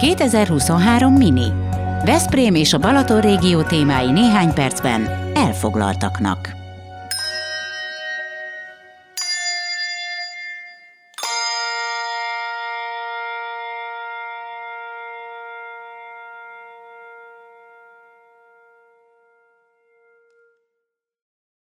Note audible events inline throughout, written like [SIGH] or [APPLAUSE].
2023 Mini. Veszprém és a Balaton régió témái néhány percben elfoglaltaknak.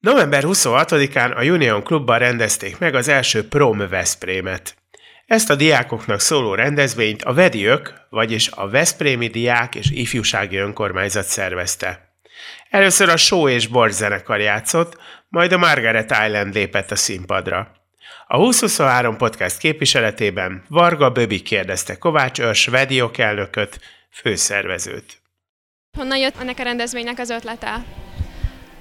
November 26-án a Union Klubban rendezték meg az első Prom Veszprémet. Ezt a diákoknak szóló rendezvényt a Vediök, vagyis a Veszprémi Diák és Ifjúsági Önkormányzat szervezte. Először a Show és Bor zenekar játszott, majd a Margaret Island lépett a színpadra. A 2023 podcast képviseletében Varga Böbi kérdezte Kovács Örs Vediok elnököt, főszervezőt. Honnan jött ennek a rendezvénynek az ötlete?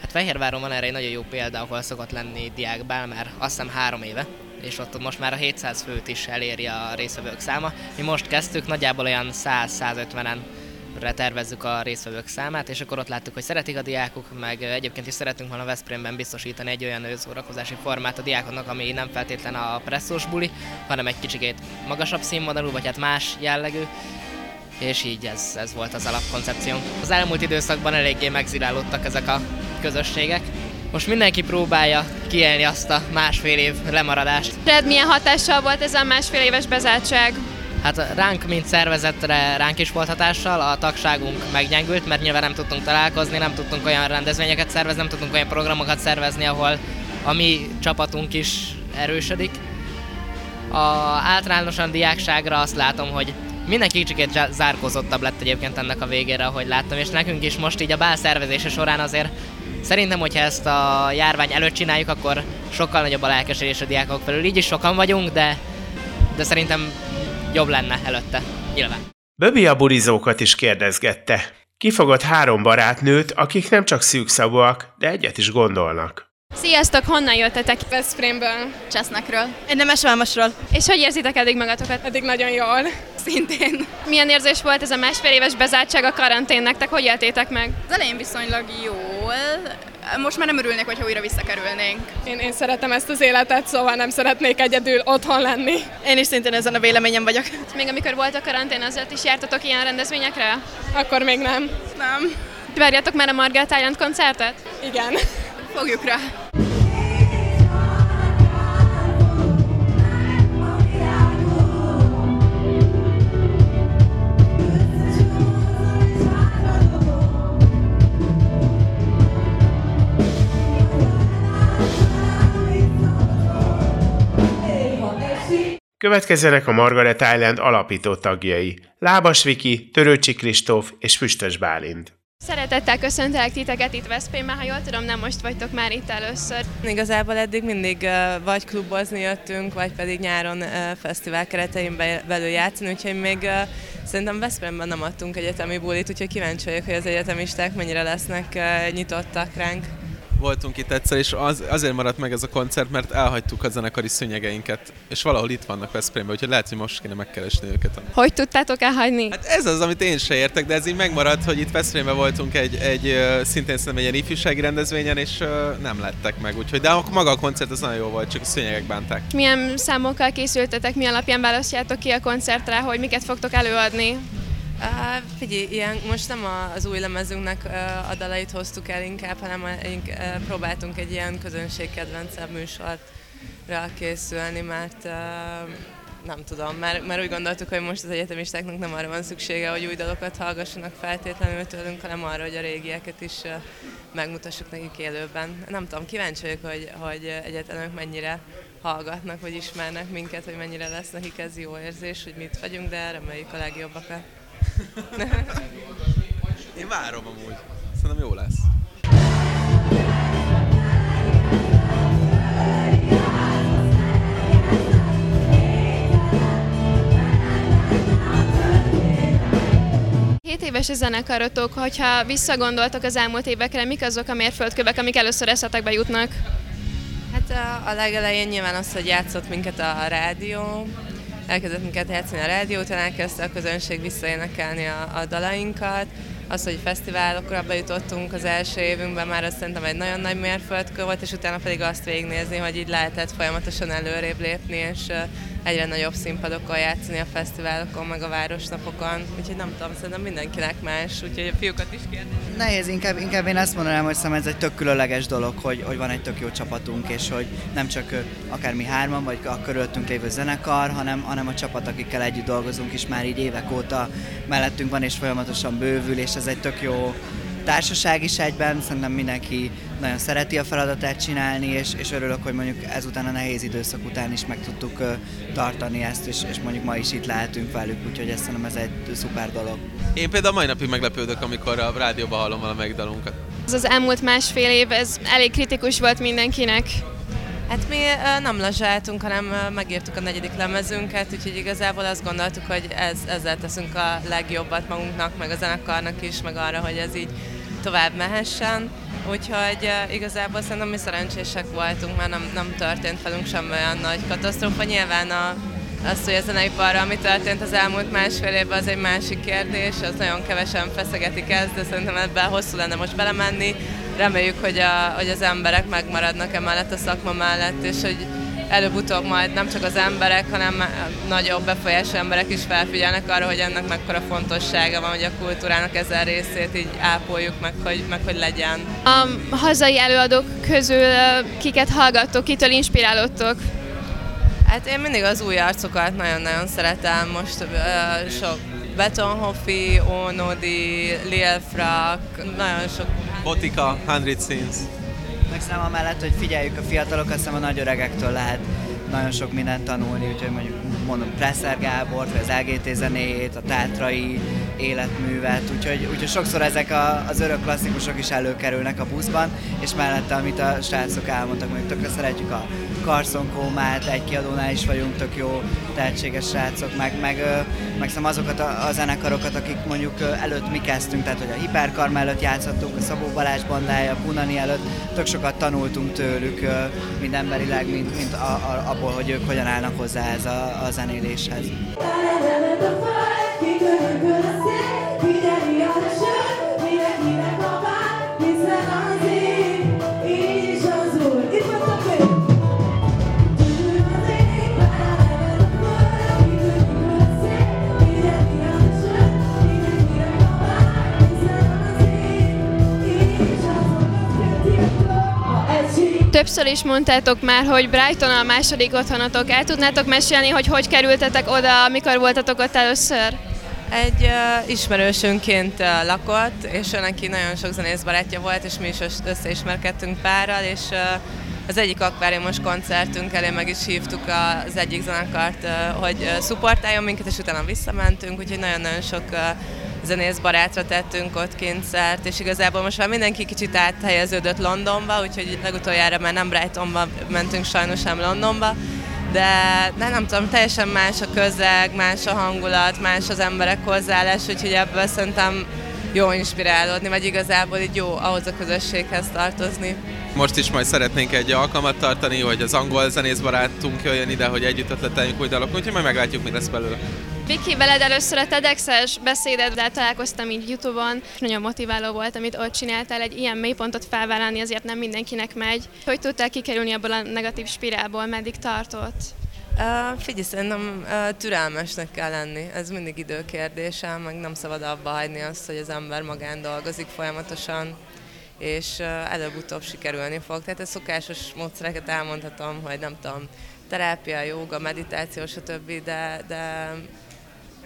Hát Fehérváron van erre egy nagyon jó példa, ahol szokott lenni diákbál, már azt hiszem három éve, és ott most már a 700 főt is eléri a részvevők száma. Mi most kezdtük, nagyjából olyan 100-150-en tervezzük a részvevők számát, és akkor ott láttuk, hogy szeretik a diákok, meg egyébként is szeretünk volna Veszprémben biztosítani egy olyan szórakozási formát a diákoknak, ami nem feltétlen a presszós buli, hanem egy kicsikét magasabb színvonalú, vagy hát más jellegű, és így ez, ez volt az alapkoncepció. Az elmúlt időszakban eléggé megzilálódtak ezek a közösségek. Most mindenki próbálja kielni azt a másfél év lemaradást. Red milyen hatással volt ez a másfél éves bezártság? Hát ránk, mint szervezetre ránk is volt hatással, a tagságunk meggyengült, mert nyilván nem tudtunk találkozni, nem tudtunk olyan rendezvényeket szervezni, nem tudtunk olyan programokat szervezni, ahol a mi csapatunk is erősödik. A általánosan diákságra azt látom, hogy mindenki kicsit zárkózottabb lett egyébként ennek a végére, ahogy láttam, és nekünk is most így a bál szervezése során azért Szerintem, hogyha ezt a járvány előtt csináljuk, akkor sokkal nagyobb a lelkesedés a diákok felül. Így is sokan vagyunk, de, de szerintem jobb lenne előtte, nyilván. Böbi a burizókat is kérdezgette. Kifogott három barátnőt, akik nem csak szűkszavúak, de egyet is gondolnak. Sziasztok, honnan jöttetek? Veszprémből. Csesznekről. Én nem Esvámosról. És hogy érzitek eddig magatokat? Eddig nagyon jól. Szintén. Milyen érzés volt ez a másfél éves bezártság a karantén nektek? Hogy éltétek meg? Az elején viszonylag jól. Most már nem örülnék, hogyha újra visszakerülnénk. Én, én szeretem ezt az életet, szóval nem szeretnék egyedül otthon lenni. Én is szintén ezen a véleményem vagyok. Még amikor volt a karantén, azért is jártatok ilyen rendezvényekre? Akkor még nem. Nem. Várjátok már a Margaret Island koncertet? Igen. Fogjuk rá. Következzenek a Margaret Island alapító tagjai, Lábas Viki, Törőcsi Kristóf és Füstös Bálint. Szeretettel köszöntelek titeket itt Veszprémben, ha jól tudom, nem most vagytok már itt először. Igazából eddig mindig vagy klubozni jöttünk, vagy pedig nyáron fesztivál keretein belül játszani, úgyhogy még szerintem Veszprémben nem adtunk egyetemi bulit, úgyhogy kíváncsi vagyok, hogy az egyetemisták mennyire lesznek nyitottak ránk voltunk itt egyszer, és az, azért maradt meg ez a koncert, mert elhagytuk a zenekari szőnyegeinket, és valahol itt vannak Veszprémben, úgyhogy lehet, hogy most kéne megkeresni őket. Hogy tudtátok elhagyni? Hát ez az, amit én se értek, de ez így megmaradt, hogy itt Veszprémben voltunk egy, egy szintén szerintem egy ilyen ifjúsági rendezvényen, és nem lettek meg, úgyhogy de maga a koncert az nagyon jó volt, csak a szőnyegek bánták. Milyen számokkal készültetek, mi alapján választjátok ki a koncertre, hogy miket fogtok előadni? Uh, figyelj, ilyen, most nem az új lemezünknek uh, a dalait hoztuk el inkább, hanem uh, próbáltunk egy ilyen közönségkedvencebb műsorra készülni, mert uh, nem tudom, mert, mert úgy gondoltuk, hogy most az egyetemistáknak nem arra van szüksége, hogy új dalokat hallgassanak feltétlenül tőlünk, hanem arra, hogy a régieket is uh, megmutassuk nekik élőben. Nem tudom, kíváncsi vagyok, hogy, hogy egyetemek mennyire hallgatnak, vagy ismernek minket, hogy mennyire lesz nekik ez jó érzés, hogy mit vagyunk, de reméljük a legjobbakat. [LAUGHS] Én várom amúgy. Szerintem jó lesz. Hét éves a zenekarotok, hogyha visszagondoltok az elmúlt évekre, mik azok a mérföldkövek, amik először eszetekbe jutnak? Hát a, a legelején nyilván az, hogy játszott minket a rádió, elkezdett minket játszani a rádiót, elkezdte a közönség visszaénekelni a, a dalainkat, az, hogy fesztiválokra bejutottunk az első évünkben, már azt szerintem egy nagyon nagy mérföldkő volt, és utána pedig azt végignézni, hogy így lehetett folyamatosan előrébb lépni, és egyre nagyobb színpadokon játszani a fesztiválokon, meg a városnapokon, úgyhogy nem tudom, szerintem mindenkinek más, úgyhogy a fiúkat is kérdezik. Nehéz, inkább, inkább én azt mondanám, hogy szerintem ez egy tök különleges dolog, hogy, hogy van egy tök jó csapatunk, és hogy nem csak akár mi hárman, vagy a körülöttünk lévő zenekar, hanem, hanem a csapat, akikkel együtt dolgozunk is már így évek óta mellettünk van, és folyamatosan bővül, és ez egy tök jó társaság is egyben, szerintem mindenki nagyon szereti a feladatát csinálni, és, és örülök, hogy mondjuk ezután a nehéz időszak után is meg tudtuk uh, tartani ezt, és, és mondjuk ma is itt lehetünk velük, úgyhogy ezt szerintem ez egy szuper dolog. Én például mai napig meglepődök, amikor a rádióban hallom valamelyik dalunkat. Ez az elmúlt másfél év, ez elég kritikus volt mindenkinek. Hát mi nem lazsáltunk, hanem megírtuk a negyedik lemezünket, úgyhogy igazából azt gondoltuk, hogy ez, ezzel teszünk a legjobbat magunknak, meg a zenekarnak is, meg arra, hogy ez így tovább mehessen. Úgyhogy igazából szerintem mi szerencsések voltunk, mert nem, nem történt velünk semmi olyan nagy katasztrófa. Nyilván a, az, hogy a zeneiparra, ami történt az elmúlt másfél évben, az egy másik kérdés, az nagyon kevesen feszegetik ezt, de szerintem ebben hosszú lenne most belemenni reméljük, hogy, a, hogy az emberek megmaradnak emellett a szakma mellett, és hogy előbb-utóbb majd nem csak az emberek, hanem nagyobb befolyású emberek is felfigyelnek arra, hogy ennek mekkora fontossága van, hogy a kultúrának ezen részét így ápoljuk meg, hogy, meg hogy legyen. A hazai előadók közül kiket hallgattok, kitől inspirálódtok? Hát én mindig az új arcokat nagyon-nagyon szeretem, most uh, sok Betonhoffi, Ónodi, Lil Frak, nagyon sok Botika, 100 Scenes. Meg szerintem amellett, hogy figyeljük a fiatalokat, szerintem a nagy öregektől lehet nagyon sok mindent tanulni, úgyhogy mondjuk mondom Presser Gábor, vagy az LGT zenéjét, a tátrai életművet, úgyhogy, úgyhogy sokszor ezek a, az örök klasszikusok is előkerülnek a buszban, és mellette, amit a srácok elmondtak, mondjuk tökre szeretjük a Carson Kómát, egy kiadónál is vagyunk, tök jó tehetséges srácok, meg, meg, meg szem azokat a, a zenekarokat, akik mondjuk előtt mi kezdtünk, tehát hogy a Hiperkarma előtt játszottunk, a Szabó Balázs bandája, a Punani előtt, tök sokat tanultunk tőlük, mind emberileg, mint, mint a, a, abból, hogy ők hogyan állnak hozzá ez a, a zenéléshez. Többször is mondtátok már, hogy Brighton a második otthonatok. El tudnátok mesélni, hogy hogy kerültetek oda, amikor voltatok ott először? Egy uh, ismerősünként uh, lakott, és ő neki nagyon sok zenész barátja volt, és mi is összeismerkedtünk párral, és uh, az egyik akváriumos koncertünk elé meg is hívtuk az egyik zenekart, hogy szupportáljon minket, és utána visszamentünk, úgyhogy nagyon-nagyon sok zenész barátra tettünk ott kényszert, és igazából most már mindenki kicsit áthelyeződött Londonba, úgyhogy legutoljára már nem Brightonba mentünk sajnos, nem Londonba, de, de nem tudom, teljesen más a közeg, más a hangulat, más az emberek hozzáállás, úgyhogy ebből szerintem jó inspirálódni, vagy igazából így jó ahhoz a közösséghez tartozni. Most is majd szeretnénk egy alkalmat tartani, hogy az angol zenész barátunk jöjjön ide, hogy együtt ötleteljünk új dalok, úgyhogy majd meglátjuk, mi lesz belőle. Viki, veled először a TEDx-es beszédeddel találkoztam így Youtube-on, nagyon motiváló volt, amit ott csináltál, egy ilyen mélypontot felvállalni azért nem mindenkinek megy. Hogy tudtál kikerülni abból a negatív spirálból, meddig tartott? Uh, figyelj, szerintem uh, türelmesnek kell lenni, ez mindig időkérdése, meg nem szabad abba hagyni azt, hogy az ember magán dolgozik folyamatosan, és uh, előbb-utóbb sikerülni fog. Tehát a szokásos módszereket elmondhatom, hogy nem tudom, terápia, joga, meditáció, stb., de, de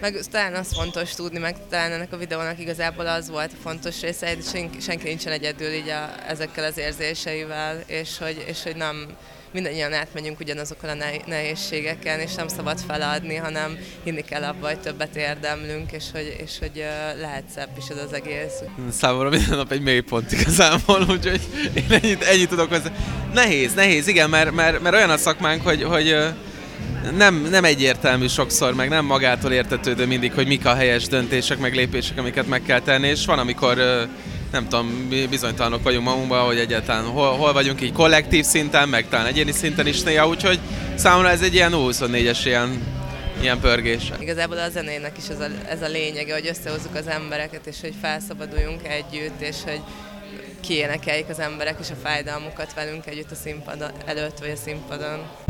meg talán az fontos tudni, meg talán ennek a videónak igazából az volt a fontos része, hogy senki, senki nincsen egyedül így a, ezekkel az érzéseivel, és hogy, és hogy nem mindannyian átmegyünk ugyanazokon a nehézségeken, és nem szabad feladni, hanem hinni kell abba, hogy többet érdemlünk, és hogy, és hogy lehet szebb is ez az egész. Számomra minden nap egy mélypont igazából, úgyhogy én ennyit, ennyit tudok hozzá. Nehéz, nehéz, igen, mert, mert, mert olyan a szakmánk, hogy, hogy nem, nem egyértelmű sokszor, meg nem magától értetődő mindig, hogy mik a helyes döntések, meg lépések, amiket meg kell tenni, és van, amikor nem tudom, bizonytalanok vagyunk magunkban, hogy egyáltalán hol, hol vagyunk így kollektív szinten, meg talán egyéni szinten is néha, úgyhogy számomra ez egy ilyen 24-es ilyen, ilyen pörgés. Igazából a zenének is ez a, ez a lényege, hogy összehozzuk az embereket, és hogy felszabaduljunk együtt, és hogy kiénekeljék az emberek is a fájdalmukat velünk együtt a színpad előtt, vagy a színpadon.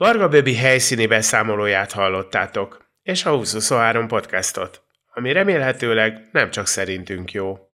Varga Böbi helyszíni beszámolóját hallottátok, és a 2023 podcastot, ami remélhetőleg nem csak szerintünk jó.